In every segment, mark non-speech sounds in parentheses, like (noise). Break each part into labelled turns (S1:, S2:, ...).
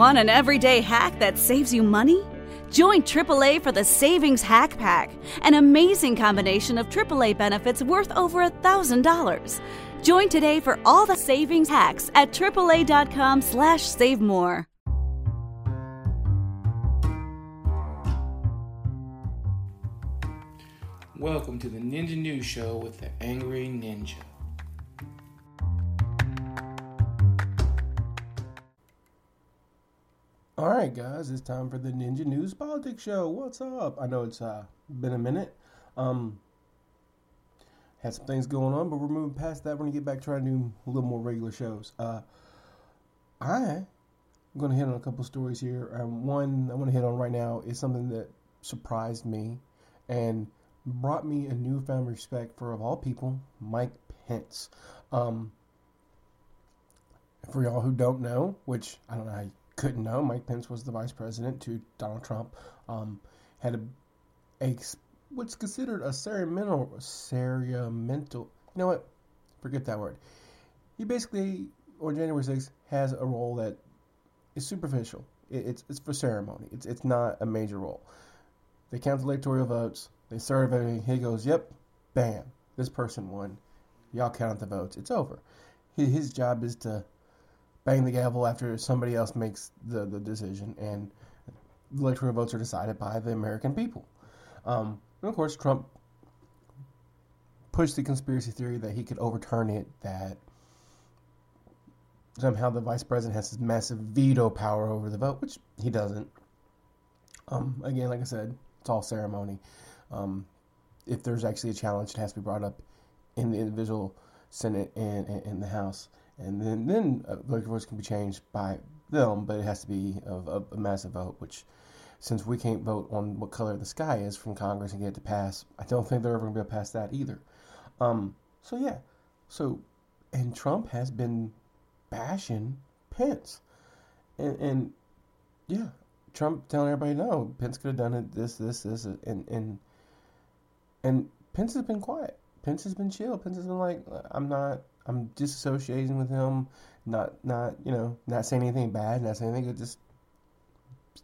S1: Want an everyday hack that saves you money? Join AAA for the Savings Hack Pack, an amazing combination of AAA benefits worth over $1,000. Join today for all the savings hacks at AAA.com slash save more.
S2: Welcome to the Ninja News Show with the Angry Ninja.
S3: All right, guys, it's time for the Ninja News Politics Show. What's up? I know it's uh, been a minute. Um, had some things going on, but we're moving past that. We're gonna get back trying to do a little more regular shows. Uh, I'm gonna hit on a couple stories here. Um, one I want to hit on right now is something that surprised me and brought me a newfound respect for, of all people, Mike Pence. Um, for y'all who don't know, which I don't know how you couldn't know, Mike Pence was the vice president to Donald Trump. Um, had a, a what's considered a ceremonial, ceremonial. You know what? Forget that word. He basically, on January 6th, has a role that is superficial. It, it's it's for ceremony. It's it's not a major role. They count the electoral votes. They serve it. He goes, "Yep, bam, this person won. Y'all count the votes. It's over." His job is to bang the gavel after somebody else makes the, the decision, and electoral votes are decided by the American people. Um, and of course, Trump pushed the conspiracy theory that he could overturn it, that somehow the vice president has this massive veto power over the vote, which he doesn't. Um, again, like I said, it's all ceremony. Um, if there's actually a challenge, it has to be brought up in the individual Senate and in the House and then then uh, electoral votes can be changed by them, but it has to be of, of a massive vote. Which, since we can't vote on what color the sky is from Congress and get it to pass, I don't think they're ever going to be able to pass that either. Um, so yeah, so and Trump has been bashing Pence, and, and yeah, Trump telling everybody no, Pence could have done it, this, this, this, and and and Pence has been quiet. Pence has been chill. Pence has been like, I'm not I'm disassociating with him, not not you know not saying anything bad, not saying anything, just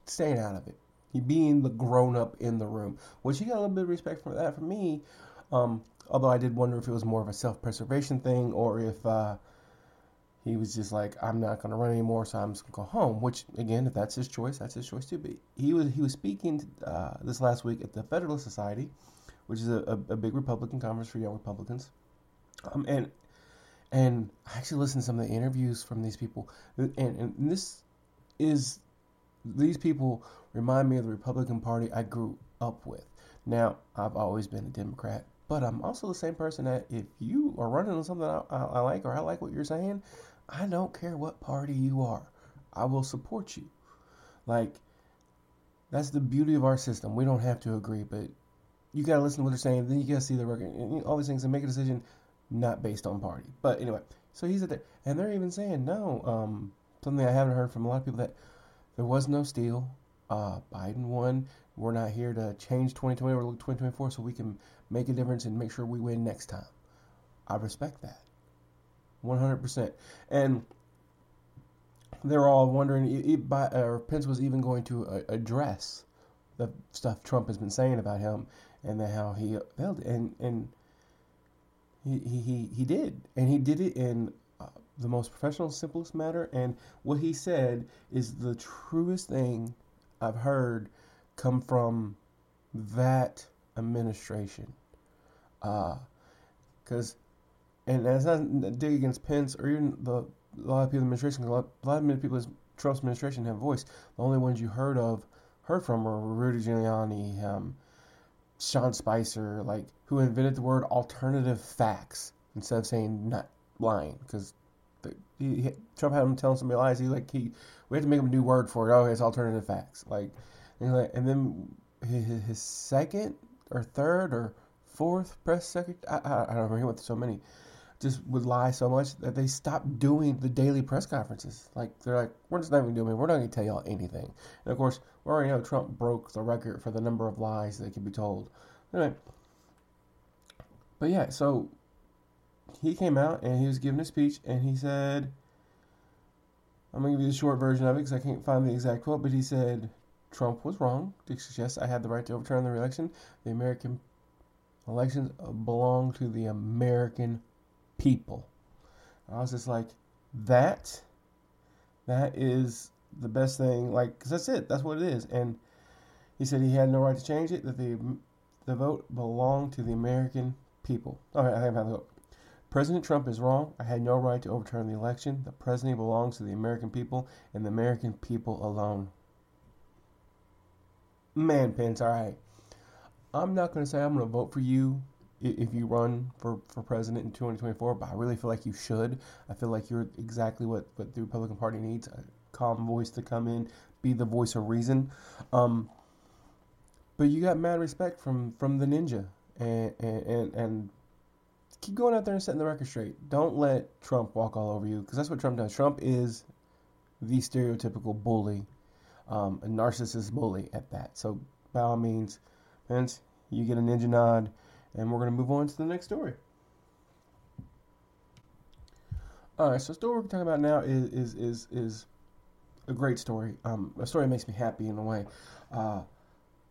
S3: staying out of it. He being the grown up in the room, which he got a little bit of respect for that for me. Um, although I did wonder if it was more of a self preservation thing or if uh, he was just like, I'm not going to run anymore, so I'm just going to go home. Which again, if that's his choice, that's his choice too. But he was he was speaking uh, this last week at the Federalist Society, which is a, a, a big Republican conference for young Republicans. Um, and and I actually listened to some of the interviews from these people, and, and this is these people remind me of the Republican Party I grew up with. Now, I've always been a Democrat, but I'm also the same person that if you are running on something I, I, I like or I like what you're saying, I don't care what party you are, I will support you. Like, that's the beauty of our system. We don't have to agree, but you gotta listen to what they're saying. Then you gotta see the record, and all these things, and make a decision not based on party. But anyway, so he's at there, and they're even saying no. Um, something I haven't heard from a lot of people that there was no steal. Uh, Biden won. We're not here to change 2020 or 2024 so we can make a difference and make sure we win next time. I respect that. 100%. And they're all wondering if uh, Pence was even going to uh, address the stuff Trump has been saying about him and how he failed. And, and he, he, he did. And he did it in uh, the most professional, simplest manner. And what he said is the truest thing I've heard come from that administration. Because, uh, and that's not dig against Pence or even the a lot of people in the administration. A lot, a lot of people in Trump's administration have voice. The only ones you heard of, heard from, were Rudy Giuliani, um, Sean Spicer, like who invented the word alternative facts instead of saying not lying, because Trump had him telling somebody lies. He like he we had to make him a new word for it. Oh, it's alternative facts. Like and, like, and then his, his, second or third or fourth press secretary, I, I, I don't remember. He went through so many. Just would lie so much that they stopped doing the daily press conferences. Like they're like, we're just not even doing it. We're not going to tell y'all anything. And of course, we already know Trump broke the record for the number of lies that can be told. Anyway, but yeah, so he came out and he was giving a speech and he said, I'm going to give you the short version of it because I can't find the exact quote, but he said Trump was wrong to suggest I had the right to overturn the election. The American elections belong to the American people. I was just like, that, that is the best thing. Like, cause that's it. That's what it is. And he said he had no right to change it. That the the vote belonged to the American people. All right, I have the vote. President Trump is wrong. I had no right to overturn the election. The president belongs to the American people and the American people alone. Man, Pence, all right. I'm not going to say I'm going to vote for you if you run for, for president in 2024, but I really feel like you should. I feel like you're exactly what, what the Republican Party needs a calm voice to come in, be the voice of reason. Um, but you got mad respect from, from the ninja, and, and, and, keep going out there and setting the record straight. Don't let Trump walk all over you, because that's what Trump does. Trump is the stereotypical bully, um, a narcissist bully at that. So, by all means, Pence, you get a ninja nod, and we're going to move on to the next story. All right, so the story we're talking about now is is is, is a great story. Um, a story that makes me happy in a way. Uh,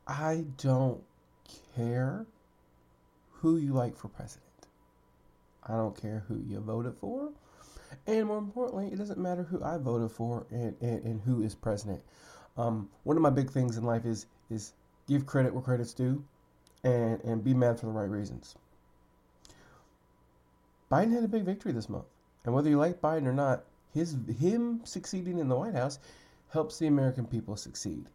S3: I don't care who you like for president. I don't care who you voted for. And more importantly, it doesn't matter who I voted for and, and, and who is president. Um, one of my big things in life is is give credit where credit's due and, and be mad for the right reasons. Biden had a big victory this month. And whether you like Biden or not, his him succeeding in the White House helps the American people succeed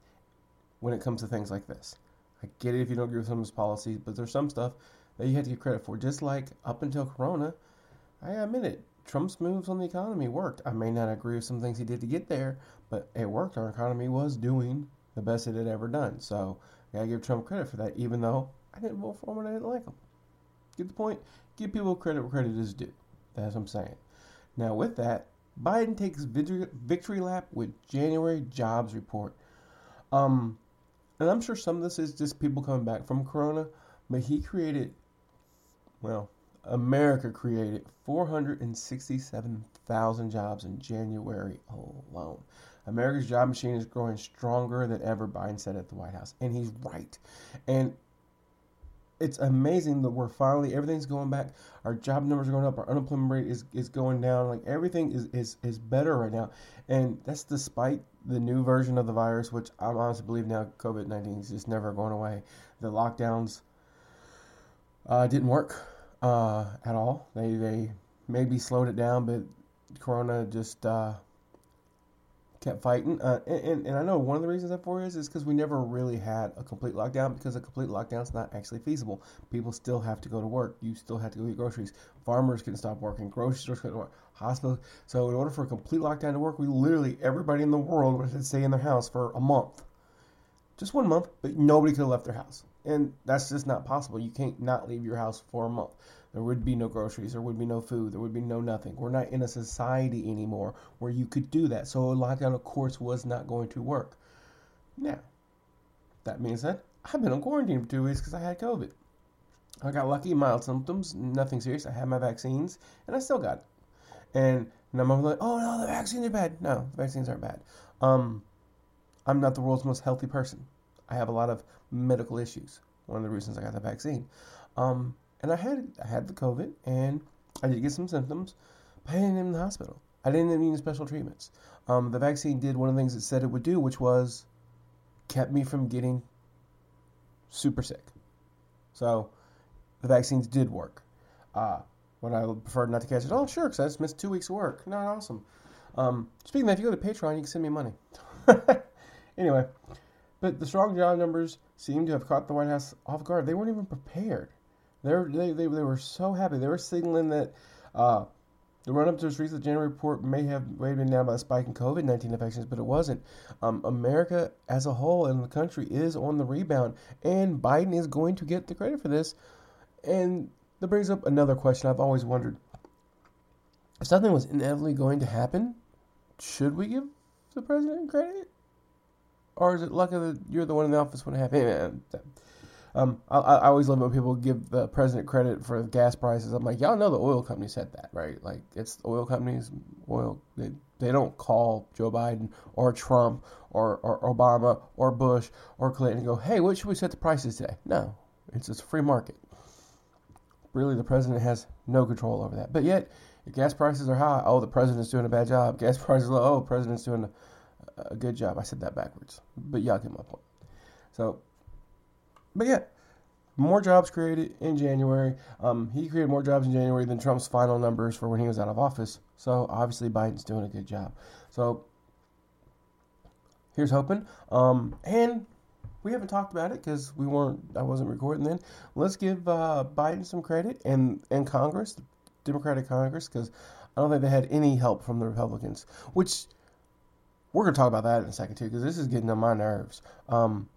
S3: when it comes to things like this. I get it if you don't agree with some of his policies, but there's some stuff that you have to give credit for. Just like up until Corona, I admit it, Trump's moves on the economy worked. I may not agree with some things he did to get there, but it worked. Our economy was doing the best it had ever done. So I gotta give Trump credit for that, even though I didn't vote for him and I didn't like him. Get the point? Give people credit where credit is due. That's what I'm saying. Now, with that, Biden takes victory lap with January jobs report. Um, and I'm sure some of this is just people coming back from Corona, but he created, well, America created 467,000 jobs in January alone. America's job machine is growing stronger than ever, Biden said at the White House. And he's right. And it's amazing that we're finally everything's going back. Our job numbers are going up. Our unemployment rate is, is going down. Like everything is, is is better right now, and that's despite the new version of the virus, which I honestly believe now COVID nineteen is just never going away. The lockdowns uh, didn't work uh, at all. They they maybe slowed it down, but Corona just uh, kept fighting. Uh, and, and I know one of the reasons that for is is because we never really had a complete lockdown because a complete lockdown is not actually feasible. People still have to go to work. You still have to go get groceries. Farmers can stop working. Grocery stores can work. Hospitals. So in order for a complete lockdown to work, we literally everybody in the world would have to stay in their house for a month, just one month. But nobody could have left their house, and that's just not possible. You can't not leave your house for a month. There would be no groceries. There would be no food. There would be no nothing. We're not in a society anymore where you could do that. So a lockdown, of course, was not going to work. Now, that means that I've been on quarantine for two weeks because I had COVID. I got lucky, mild symptoms, nothing serious. I had my vaccines, and I still got it. And now I'm like, oh no, the vaccines are bad. No, the vaccines aren't bad. Um, I'm not the world's most healthy person. I have a lot of medical issues. One of the reasons I got the vaccine. Um, and I had I had the COVID, and I did get some symptoms, but I didn't end in the hospital. I didn't need special treatments. Um, the vaccine did one of the things it said it would do, which was kept me from getting super sick. So the vaccines did work. Uh, would I prefer not to catch it? Oh, sure, because I just missed two weeks of work. Not awesome. Um, speaking of that, if you go to Patreon, you can send me money. (laughs) anyway, but the strong job numbers seem to have caught the White House off guard. They weren't even prepared. They're, they, they, they were so happy. They were signaling that uh, the run up to this recent January report may have weighed down by a spike in COVID 19 infections, but it wasn't. Um, America as a whole and the country is on the rebound, and Biden is going to get the credit for this. And that brings up another question I've always wondered. If something was inevitably going to happen, should we give the president credit? Or is it lucky that you're the one in the office when it happened? Um, I, I always love when people give the president credit for gas prices. I'm like, y'all know the oil company said that, right? Like, it's oil companies, oil, they, they don't call Joe Biden or Trump or, or Obama or Bush or Clinton and go, hey, what should we set the prices today? No, it's just a free market. Really, the president has no control over that. But yet, if gas prices are high, oh, the president's doing a bad job. Gas (laughs) prices are low, oh, president's doing a, a good job. I said that backwards. But y'all get my point. So, but yeah, more jobs created in January. Um, he created more jobs in January than Trump's final numbers for when he was out of office. So obviously Biden's doing a good job. So here's hoping. Um, and we haven't talked about it because we weren't. I wasn't recording then. Let's give uh, Biden some credit and and Congress, Democratic Congress, because I don't think they had any help from the Republicans. Which we're gonna talk about that in a second too, because this is getting on my nerves. Um,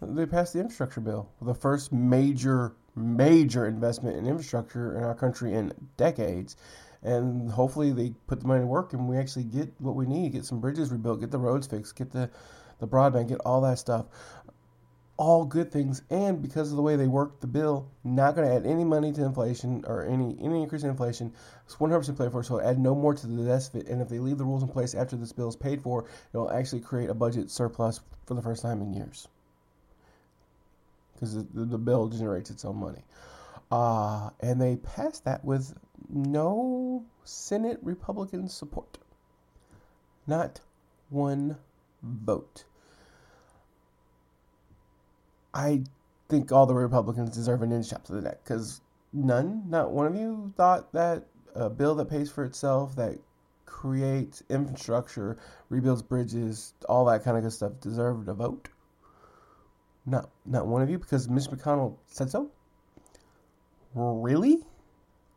S3: they passed the infrastructure bill, the first major, major investment in infrastructure in our country in decades. And hopefully they put the money to work and we actually get what we need, get some bridges rebuilt, get the roads fixed, get the, the broadband, get all that stuff. All good things, and because of the way they worked the bill, not going to add any money to inflation or any any increase in inflation. It's 100% paid for, so add no more to the deficit. And if they leave the rules in place after this bill is paid for, it'll actually create a budget surplus for the first time in years because the, the, bill generates its own money. Uh, and they passed that with no Senate Republican support. Not one vote. I think all the Republicans deserve an inch up to the neck because none, not one of you thought that a bill that pays for itself, that creates infrastructure, rebuilds bridges, all that kind of good stuff deserved a vote. Not not one of you because Mitch McConnell said so. Really?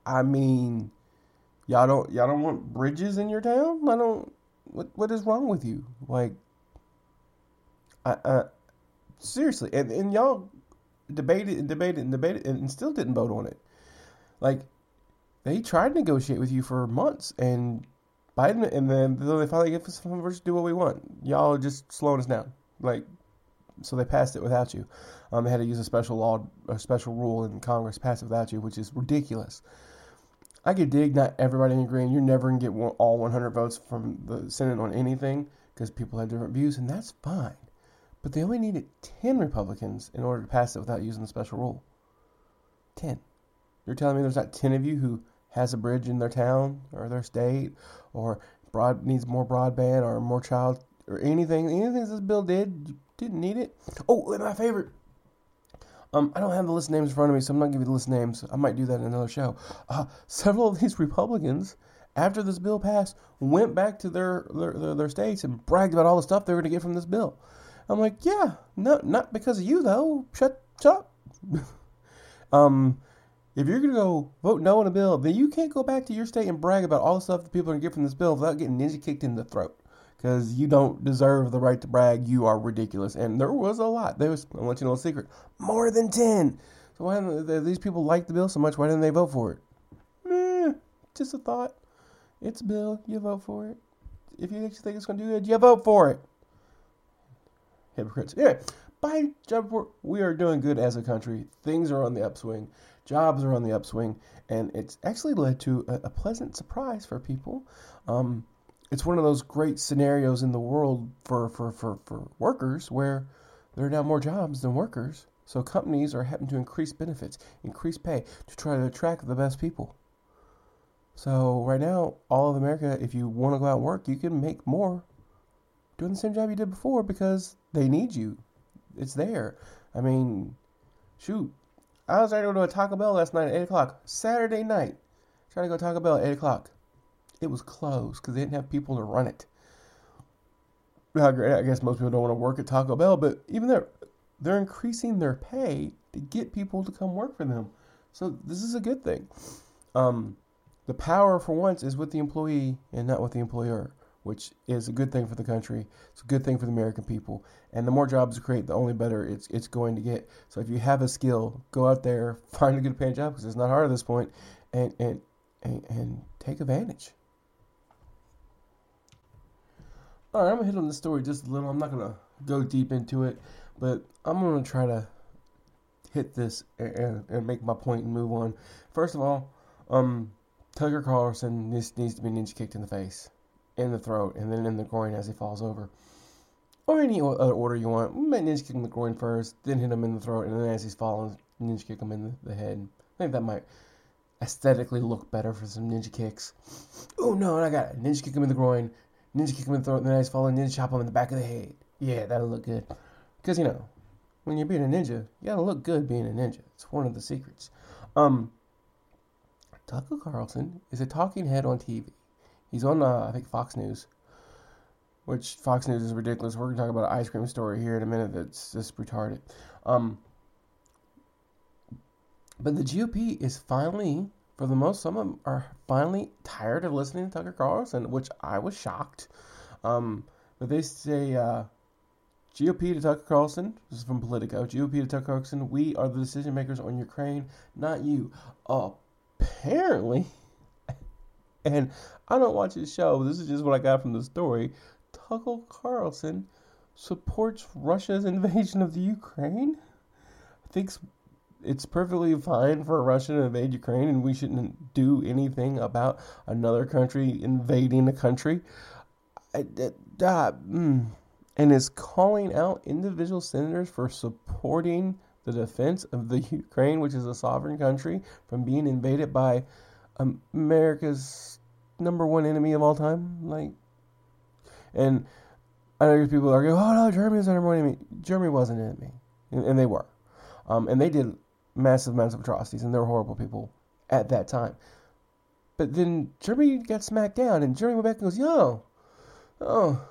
S3: I mean, y'all don't y'all don't want bridges in your town? I don't. What what is wrong with you? Like, I, I seriously, and and y'all debated and debated and debated and still didn't vote on it. Like, they tried to negotiate with you for months, and Biden, and then they finally give us some of us to do what we want. Y'all are just slowing us down. Like, so they passed it without you. Um, they had to use a special law, a special rule in Congress, pass it without you, which is ridiculous. I could dig not everybody in agreeing. You're never gonna get one, all 100 votes from the Senate on anything because people have different views, and that's fine. But they only needed 10 Republicans in order to pass it without using the special rule. 10. You're telling me there's not 10 of you who has a bridge in their town or their state or broad needs more broadband or more child or anything anything this bill did didn't need it. Oh, my favorite. Um, I don't have the list names in front of me, so I'm not giving you the list names. I might do that in another show. Uh, (laughs) several of these Republicans, after this bill passed, went back to their their, their, their states and bragged about all the stuff they were going to get from this bill. I'm like, yeah, no, not because of you though. Shut, shut up. (laughs) um, if you're going to go vote no on a bill, then you can't go back to your state and brag about all the stuff that people are going to get from this bill without getting ninja kicked in the throat because you don't deserve the right to brag. You are ridiculous. And there was a lot. There was, I'll let you know a secret, more than 10. So why didn't these people like the bill so much? Why didn't they vote for it? Eh, just a thought. It's a bill. You vote for it. If you actually think it's going to do good, you vote for it. Hypocrites. Yeah, by job report, we are doing good as a country. Things are on the upswing. Jobs are on the upswing. And it's actually led to a, a pleasant surprise for people. Um, it's one of those great scenarios in the world for, for, for, for workers where there are now more jobs than workers. So companies are having to increase benefits, increase pay to try to attract the best people. So right now, all of America, if you want to go out and work, you can make more doing the same job you did before because they need you. It's there. I mean, shoot. I was trying to go to a Taco Bell last night at 8 o'clock. Saturday night. Trying to go Taco Bell at 8 o'clock it was closed because they didn't have people to run it. I guess most people don't want to work at Taco Bell, but even there, they're increasing their pay to get people to come work for them. So this is a good thing. Um, the power for once is with the employee and not with the employer, which is a good thing for the country. It's a good thing for the American people. And the more jobs you create, the only better it's it's going to get. So if you have a skill, go out there, (laughs) find a good paying job because it's not hard at this point, and and and, and take advantage. All right, I'm gonna hit on the story just a little. I'm not gonna go deep into it, but I'm gonna try to hit this and, and make my point and move on. First of all, um, Tucker Carlson needs, needs to be ninja kicked in the face, in the throat, and then in the groin as he falls over. Or any other order you want. ninja kick him in the groin first, then hit him in the throat, and then as he's falling, ninja kick him in the, the head. I think that might aesthetically look better for some ninja kicks. Oh no, I got it. Ninja kick him in the groin, ninja kick him in the throat, and then I he's falling, ninja chop him in the back of the head. Yeah, that'll look good. Because, you know, when you're being a ninja, you gotta look good being a ninja. It's one of the secrets. Um, Tucker Carlson is a talking head on TV. He's on, uh, I think, Fox News, which Fox News is ridiculous. We're gonna talk about an ice cream story here in a minute that's just retarded. Um, but the GOP is finally, for the most, some of them are finally tired of listening to Tucker Carlson, which I was shocked. Um, but they say, uh, GOP to Tucker Carlson, this is from Politico. GOP to Tucker Carlson, we are the decision makers on Ukraine, not you. Apparently, (laughs) and I don't watch his show, this is just what I got from the story. Tucker Carlson supports Russia's invasion of the Ukraine, thinks it's perfectly fine for a Russia to invade Ukraine and we shouldn't do anything about another country invading a country. I, uh, mm and is calling out individual senators for supporting the defense of the Ukraine, which is a sovereign country, from being invaded by America's number one enemy of all time. Like, and I know people are going, "Oh no, Germany is our number one enemy." Germany was an enemy, and, and they were, um, and they did massive amounts of atrocities, and they were horrible people at that time. But then Germany got smacked down, and Germany went back and goes, "Yo, oh."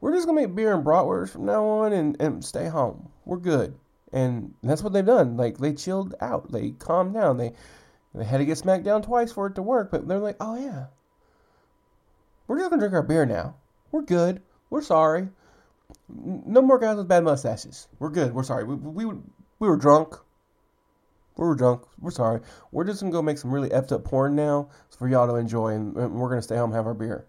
S3: we're just gonna make beer and bratwurst from now on and, and stay home. We're good. And that's what they've done. Like they chilled out. They calmed down. They they had to get smacked down twice for it to work, but they're like, oh yeah. We're just gonna drink our beer now. We're good. We're sorry. No more guys with bad mustaches. We're good. We're sorry. We, we, we were drunk. We were drunk. We're sorry. We're just gonna go make some really effed up porn now for y'all to enjoy, and, we're gonna stay home and have our beer.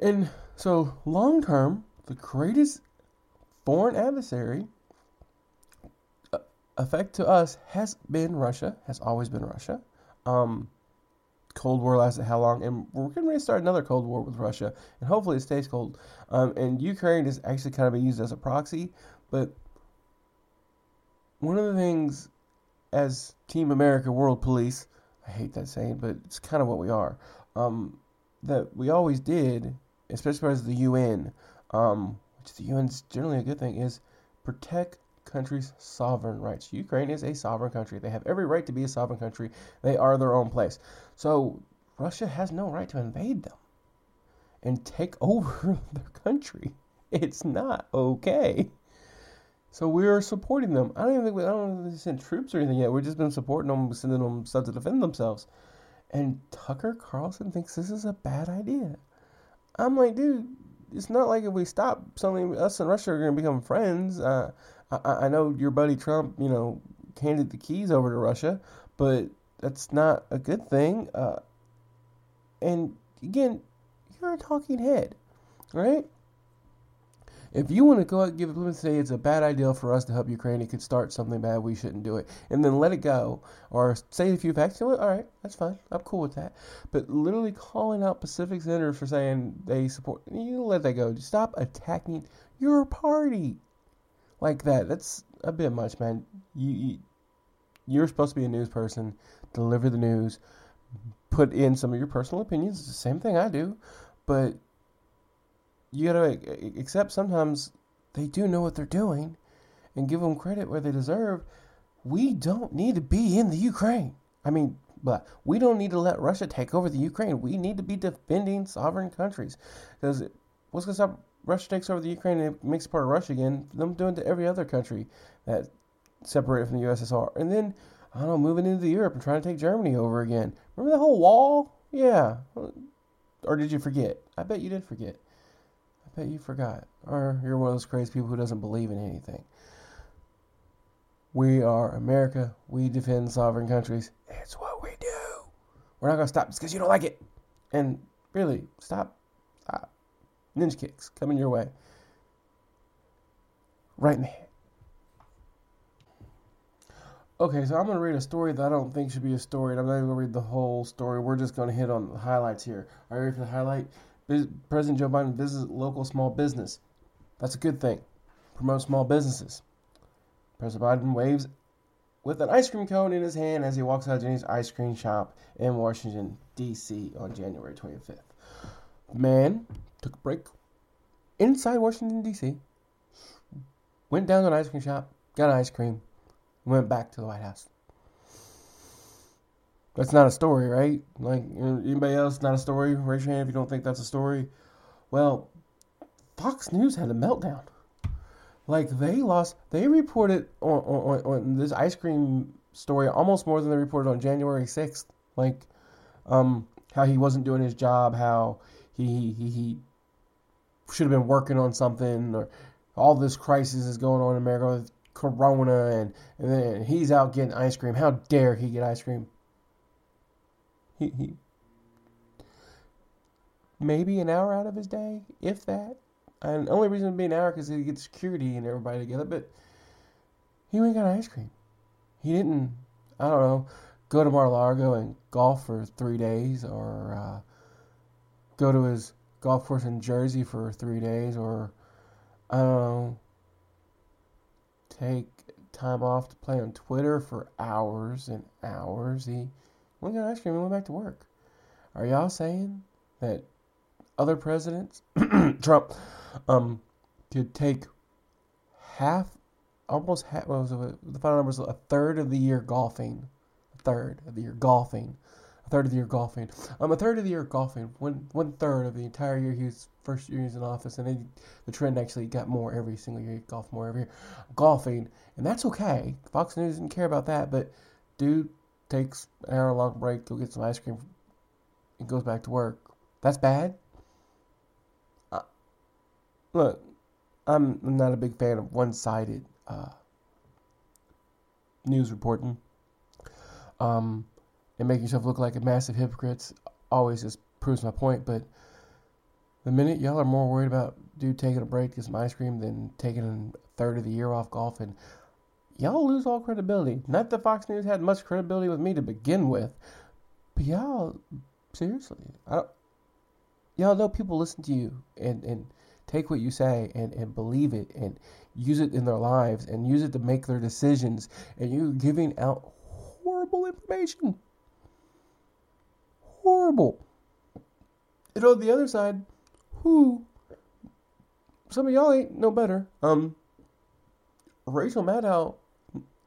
S3: And so, long term, the greatest foreign adversary uh, effect to us has been Russia, has always been Russia. Um, Cold War lasted how long? And we're to start another Cold War with Russia, and hopefully it stays cold. Um, and Ukraine is actually kind of being used as a proxy, but one of the things as Team America World Police, I hate that saying, but it's kind of what we are, um, that we always did especially as the UN, um, which the UN is generally a good thing, is protect countries' sovereign rights. Ukraine is a sovereign country. They have every right to be a sovereign country. They are their own place. So Russia has no right to invade them and take (laughs) over their country. It's not okay. So we are supporting them. I don't even think we, I don't if they sent troops or anything yet. We've just been supporting them, sending them stuff to defend themselves. And Tucker Carlson thinks this is a bad idea. I'm like, dude, it's not like if we stop suddenly us and Russia are going to become friends. Uh, I, I know your buddy Trump, you know, handed the keys over to Russia, but that's not a good thing. Uh, and again, you're a talking head, right? If you want to go out and give it, let's say it's a bad idea for us to help Ukraine, it could start something bad, we shouldn't do it. And then let it go. Or say a few facts, you know all right, that's fine. I'm cool with that. But literally calling out Pacific senators for saying they support, you let that go. Just stop attacking your party like that. That's a bit much, man. You, you you're supposed to be a news person, deliver the news, put in some of your personal opinions. It's the same thing I do, but you gotta accept sometimes they do know what they're doing and give them credit where they deserve. We don't need to be in the Ukraine. I mean, but we don't need to let Russia take over the Ukraine. We need to be defending sovereign countries. Because what's going to stop Russia takes over the Ukraine and it makes it part of Russia again? Them doing to every other country that separated from the USSR. And then, I don't know, moving into Europe and trying to take Germany over again. Remember the whole wall? Yeah. Or did you forget? I bet you did forget bet you forgot. Or you're one of those crazy people who doesn't believe in anything. We are America. We defend sovereign countries. It's what we do. We're not going to stop just because you don't like it. And really, stop. Stop. Ninja kicks coming your way. Right in the head. Okay, so I'm going to read a story that I don't think should be a story, and I'm not even going to read the whole story. We're just going to hit on the highlights here. Are you ready for the highlight? President Joe Biden visits local small business. That's a good thing. Promote small businesses. President Biden waves with an ice cream cone in his hand as he walks out of Jeni's ice cream shop in Washington, D.C. on January 25th. The man took a break inside Washington, D.C., went down to an ice cream shop, got an ice cream, went back to the White House. That's not a story, right? Like anybody else, not a story. Raise your hand if you don't think that's a story. Well, Fox News had a meltdown. Like they lost, they reported on, on, on this ice cream story almost more than they reported on January sixth. Like, um, how he wasn't doing his job, how he he, he should have been working on something, or all this crisis is going on in America with Corona, and and then he's out getting ice cream. How dare he get ice cream? He, he maybe an hour out of his day, if that. And the only reason to be an hour because he gets security and everybody together. But he went and got ice cream. He didn't. I don't know. Go to Mar-a-Lago and golf for three days, or uh, go to his golf course in Jersey for three days, or I don't know. Take time off to play on Twitter for hours and hours. He and got ice cream and went back to work. Are y'all saying that other presidents, (clears throat) Trump, um, could take half, almost half, what was it, the final number was a third of the year golfing, a third of the year golfing, a third of the year golfing, um, a third of the year golfing, one one third of the entire year he was first year he was in office, and the trend actually got more every single year, he golfed more every year, golfing, and that's okay. Fox News didn't care about that, but dude takes an hour long break, go get some ice cream, and goes back to work. That's bad. Uh, look, I'm not a big fan of one-sided uh, news reporting. Um, and making yourself look like a massive hypocrite always just proves my point. But the minute y'all are more worried about dude taking a break, to get some ice cream, than taking a third of the year off golfing, y'all lose all credibility. Not that Fox News had much credibility with me to begin with, but y'all, seriously, I don't, y'all know people listen to you and, and take what you say and, and believe it and use it in their lives and use it to make their decisions, and you're giving out horrible information. Horrible. And on the other side, who some of y'all ain't no better. Um, Rachel Maddow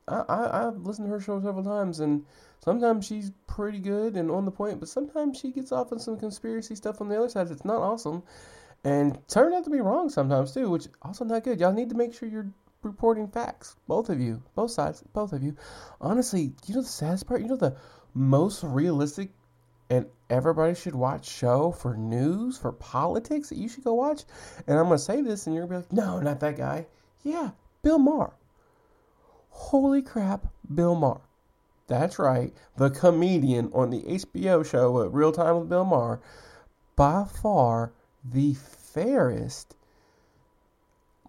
S3: I, I I've listened to her show several times, and sometimes she's pretty good and on the point, but sometimes she gets off on some conspiracy stuff on the other side. It's not awesome, and turned out to be wrong sometimes too, which also not good. Y'all need to make sure you're reporting facts, both of you, both sides, both of you. Honestly, you know the saddest part. You know the most realistic and everybody should watch show for news for politics that you should go watch. And I'm gonna say this, and you're gonna be like, no, not that guy. Yeah, Bill Maher. Holy crap, Bill Maher. That's right, the comedian on the HBO show at Real Time with Bill Maher. By far the fairest,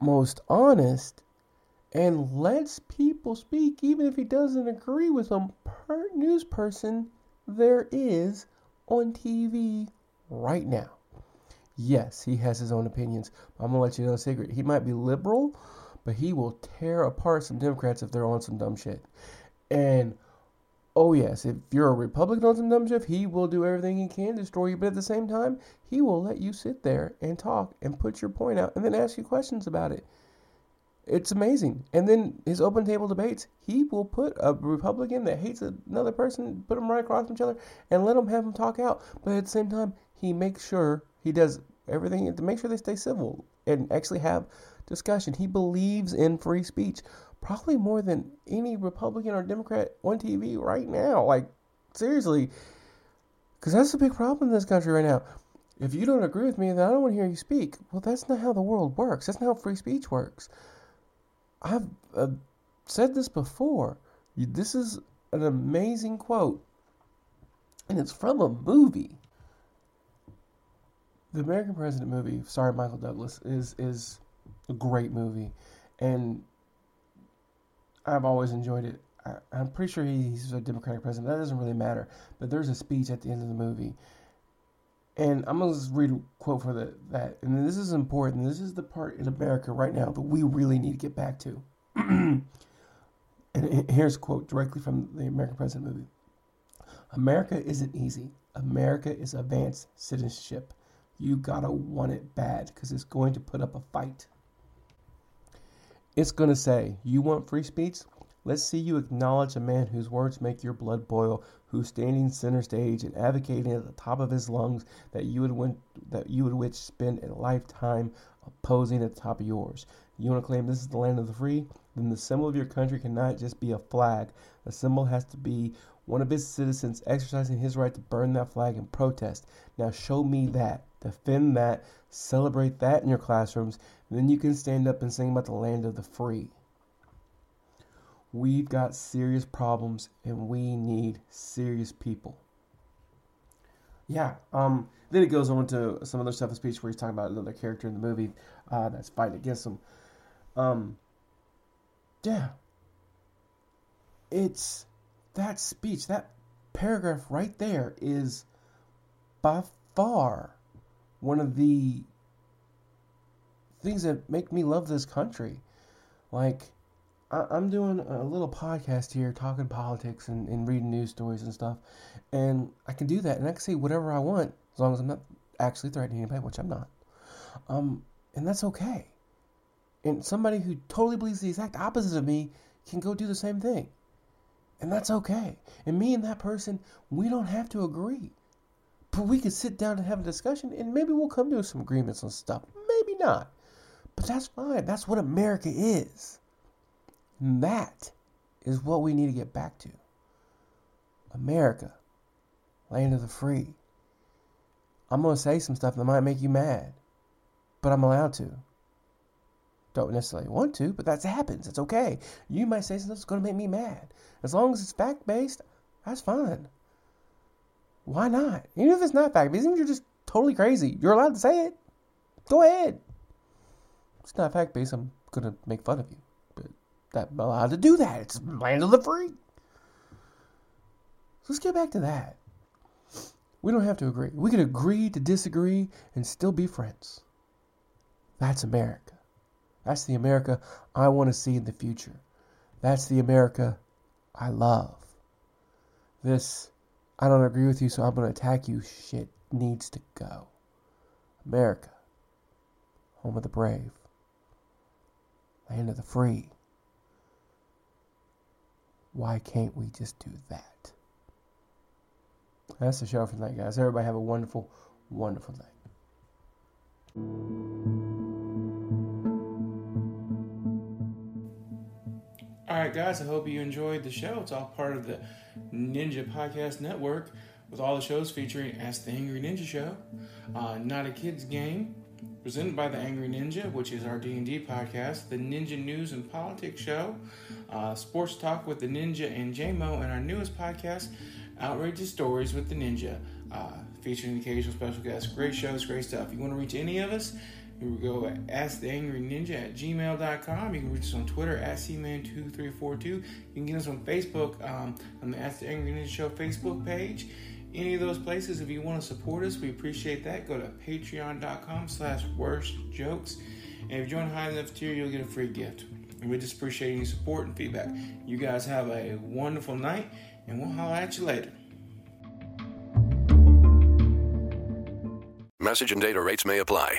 S3: most honest, and lets people speak even if he doesn't agree with them per news person there is on TV right now. Yes, he has his own opinions. I'm gonna let you know a secret. He might be liberal, but he will tear apart some Democrats if they're on some dumb shit. And oh yes, if you're a Republican on some dumb shit, he will do everything he can to destroy you. But at the same time, he will let you sit there and talk and put your point out and then ask you questions about it. It's amazing. And then his open table debates, he will put a Republican that hates another person, put them right across from each other, and let them have them talk out. But at the same time, he makes sure he does everything to make sure they stay civil and actually have discussion. He believes in free speech probably more than any Republican or Democrat on TV right now. Like, seriously. Because that's a big problem in this country right now. If you don't agree with me, then I don't want to hear you speak. Well, that's not how the world works. That's not how free speech works. I've uh, said this before. This is an amazing quote, and it's from a movie. The American President movie, sorry, Michael Douglas, is is a great movie, and I've always enjoyed it. I, I'm pretty sure he's a Democratic president. That doesn't really matter. But there's a speech at the end of the movie. And I'm just read a quote for the, that. And this is important. This is the part in America right now that we really need to get back to. (clears throat) and here's a quote directly from the American President movie America isn't easy. America is advanced citizenship. You gotta want it bad because it's going to put up a fight. It's going to say, You want free speech? Let's see you acknowledge a man whose words make your blood boil, who's standing center stage and advocating at the top of his lungs that you would win, that you would which spend a lifetime opposing at the top of yours. You want to claim this is the land of the free? Then the symbol of your country cannot just be a flag. The symbol has to be one of its citizens exercising his right to burn that flag in protest. Now show me that. Defend that. Celebrate that in your classrooms. Then you can stand up and sing about the land of the free. We've got serious problems and we need serious people. Yeah, um, then it goes on to some other stuff in speech where he's talking about another character in the movie uh, that's fighting against him. Um, yeah, it's that speech, that paragraph right there is by far one of the things that make me love this country. Like, I, am doing a little podcast here talking politics and, and reading news stories and stuff. And I can do that and I can say whatever I want as long as I'm not actually threatening anybody, which I'm not. Um, and that's okay. And somebody who totally believes the exact opposite of me can go do the same thing. And that's okay. And me and that person, we don't have to agree. But we can sit down and have a discussion and maybe we'll come to some agreements on stuff. Maybe not. But that's fine. That's what America is. And that is what we need to get back to. America, land of the free. I'm going to say some stuff that might make you mad, but I'm allowed to. Don't necessarily want to, but that happens. It's okay. You might say something that's going to make me mad. As long as it's fact based, that's fine. Why not? Even if it's not fact based, even if you're just totally crazy, you're allowed to say it. Go ahead. It's not fact based, I'm to make fun of you. But that, I'm allowed to do that. It's land of the free. So let's get back to that. We don't have to agree. We can agree to disagree and still be friends. That's America. That's the America I want to see in the future. That's the America I love. This, I don't agree with you, so I'm going to attack you shit needs to go. America, home of the brave, land of the free. Why can't we just do that? That's the show for tonight, guys. Everybody have a wonderful, wonderful night.
S2: All right, guys, I hope you enjoyed the show. It's all part of the Ninja Podcast Network with all the shows featuring Ask the Angry Ninja Show, uh, Not a Kid's Game, presented by the Angry Ninja, which is our D&D podcast, the Ninja News and Politics Show, uh, Sports Talk with the Ninja and JMO, and our newest podcast, Outrageous Stories with the Ninja, uh, featuring occasional special guests. Great shows, great stuff. If You want to reach any of us? You can go at AskTheAngryNinja at gmail.com. You can reach us on Twitter at CMan2342. You can get us on Facebook um, on the Ask the Angry Ninja Show Facebook page. Any of those places, if you want to support us, we appreciate that. Go to patreon.com slash worst jokes. And if you join high enough tier, you'll get a free gift. And we just appreciate any support and feedback. You guys have a wonderful night, and we'll holler at you later.
S4: Message and data rates may apply.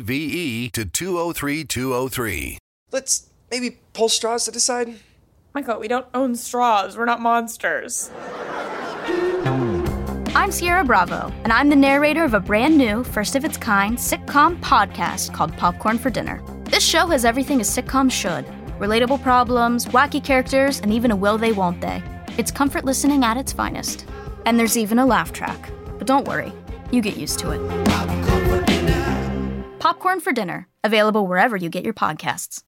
S4: V E to 203 203.
S5: Let's maybe pull straws to decide.
S6: Michael, we don't own straws. We're not monsters.
S7: I'm Sierra Bravo, and I'm the narrator of a brand new, first of its kind sitcom podcast called Popcorn for Dinner. This show has everything a sitcom should relatable problems, wacky characters, and even a will they won't they. It's comfort listening at its finest. And there's even a laugh track. But don't worry, you get used to it. Popcorn for Dinner, available wherever you get your podcasts.